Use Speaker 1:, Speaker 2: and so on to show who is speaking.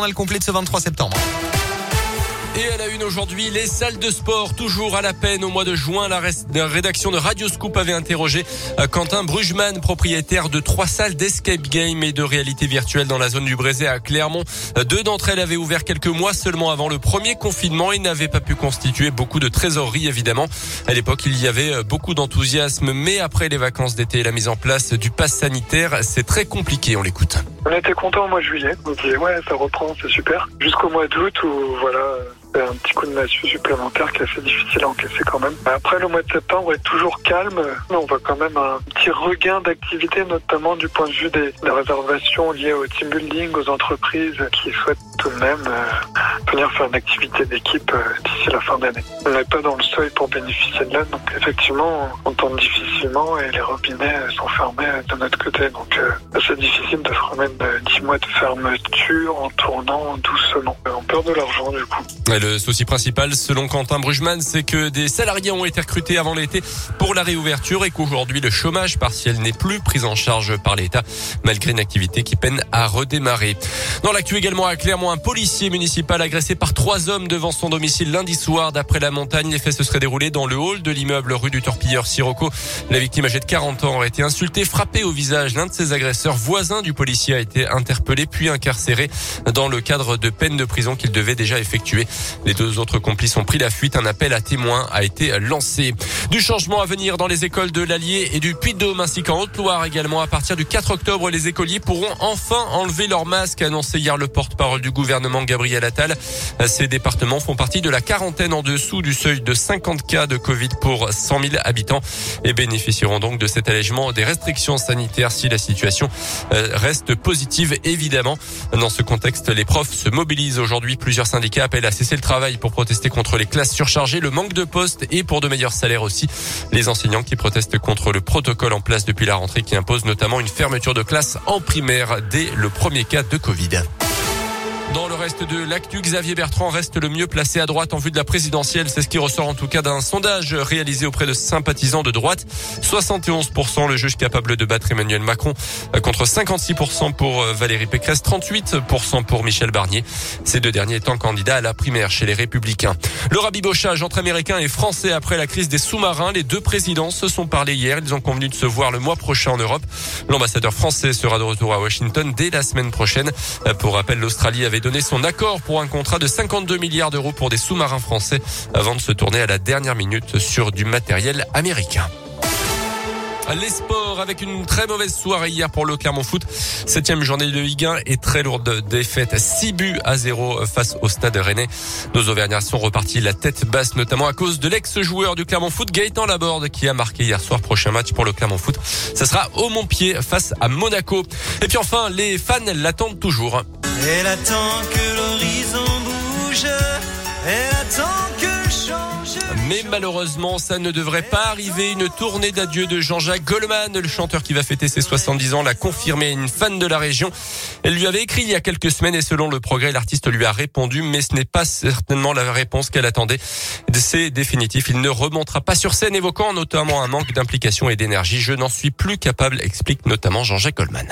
Speaker 1: journal complet ce 23 septembre.
Speaker 2: Et à la une aujourd'hui, les salles de sport, toujours à la peine. Au mois de juin, la, rédaction de Radio Scoop avait interrogé euh, Quentin Brugman, propriétaire de trois salles d'escape game et de réalité virtuelle dans la zone du Brésil à Clermont. Euh, deux d'entre elles avaient ouvert quelques mois seulement avant le premier confinement et n'avaient pas pu constituer beaucoup de trésorerie, évidemment. À l'époque, il y avait euh, beaucoup d'enthousiasme, mais après les vacances d'été et la mise en place du pass sanitaire, c'est très compliqué. On l'écoute.
Speaker 3: On était content au mois de juillet. On disait ouais, ça reprend, c'est super. Jusqu'au mois d'août où voilà, c'est un petit coup de massue supplémentaire qui est assez difficile à encaisser quand même. Après, le mois de septembre est toujours calme. On voit quand même un petit regain d'activité, notamment du point de vue des, réservations liées au team building, aux entreprises qui souhaitent tout de même euh, venir faire une activité d'équipe euh, d'ici la fin d'année. On n'est pas dans le seuil pour bénéficier de l'aide, donc effectivement, on tombe difficilement et les robinets sont fermés de notre côté. Donc euh, c'est difficile de se remettre 10 mois de fermeture en tournant doucement. On perd de l'argent du coup.
Speaker 2: Le souci principal, selon Quentin Brugman, c'est que des salariés ont été recrutés avant l'été pour la réouverture et qu'aujourd'hui le chômage partiel n'est plus pris en charge par l'État, malgré une activité qui peine à redémarrer. Dans l'actu également à Clermont, un policier municipal agressé par trois hommes devant son domicile lundi soir. D'après la montagne, les faits se seraient déroulés dans le hall de l'immeuble rue du Torpilleur Sirocco. La victime âgée de 40 ans aurait été insultée, frappée au visage. L'un de ses agresseurs voisins du policier a été interpellé puis incarcéré dans le cadre de peine de prison qu'il devait déjà effectuer. Les deux autres complices ont pris la fuite. Un appel à témoins a été lancé. Du changement à venir dans les écoles de l'Allier et du Puy-de-Dôme ainsi qu'en Haute-Loire également. À partir du 4 octobre, les écoliers pourront enfin enlever leur masque, annoncé hier le porte-parole du gouvernement Gabriel Attal. Ces départements font partie de la quarantaine en dessous du seuil de 50 cas de Covid pour 100 000 habitants et bénéficieront donc de cet allègement des restrictions sanitaires si la situation euh, reste positive évidemment. Dans ce contexte, les profs se mobilisent aujourd'hui. Plusieurs syndicats appellent à cesser le travail pour protester contre les classes surchargées, le manque de postes et pour de meilleurs salaires aussi. Les enseignants qui protestent contre le protocole en place depuis la rentrée qui impose notamment une fermeture de classe en primaire dès le premier cas de Covid. Dans le reste de l'actu, Xavier Bertrand reste le mieux placé à droite en vue de la présidentielle. C'est ce qui ressort en tout cas d'un sondage réalisé auprès de sympathisants de droite. 71% le juge capable de battre Emmanuel Macron contre 56% pour Valérie Pécresse, 38% pour Michel Barnier. Ces deux derniers étant candidats à la primaire chez les Républicains. Le rabibochage entre Américains et Français après la crise des sous-marins. Les deux présidents se sont parlé hier. Ils ont convenu de se voir le mois prochain en Europe. L'ambassadeur français sera de retour à Washington dès la semaine prochaine. Pour rappel, l'Australie avait donné son accord pour un contrat de 52 milliards d'euros pour des sous-marins français avant de se tourner à la dernière minute sur du matériel américain. Les sports avec une très mauvaise soirée hier pour le Clermont Foot. Septième journée de Ligue 1 et très lourde défaite. 6 buts à 0 face au stade rennais. Nos Auvergnats sont repartis la tête basse, notamment à cause de l'ex-joueur du Clermont Foot, Gaëtan Laborde, qui a marqué hier soir prochain match pour le Clermont Foot. Ça sera au Montpied face à Monaco. Et puis enfin, les fans l'attendent toujours. Elle attend que l'horizon bouge. Elle attend que change. Mais malheureusement, ça ne devrait pas arriver. Une tournée d'adieu de Jean-Jacques Goldman, le chanteur qui va fêter ses 70 ans, l'a confirmé une fan de la région. Elle lui avait écrit il y a quelques semaines et selon le progrès, l'artiste lui a répondu, mais ce n'est pas certainement la réponse qu'elle attendait. C'est définitif. Il ne remontera pas sur scène, évoquant notamment un manque d'implication et d'énergie. Je n'en suis plus capable, explique notamment Jean-Jacques Goldman.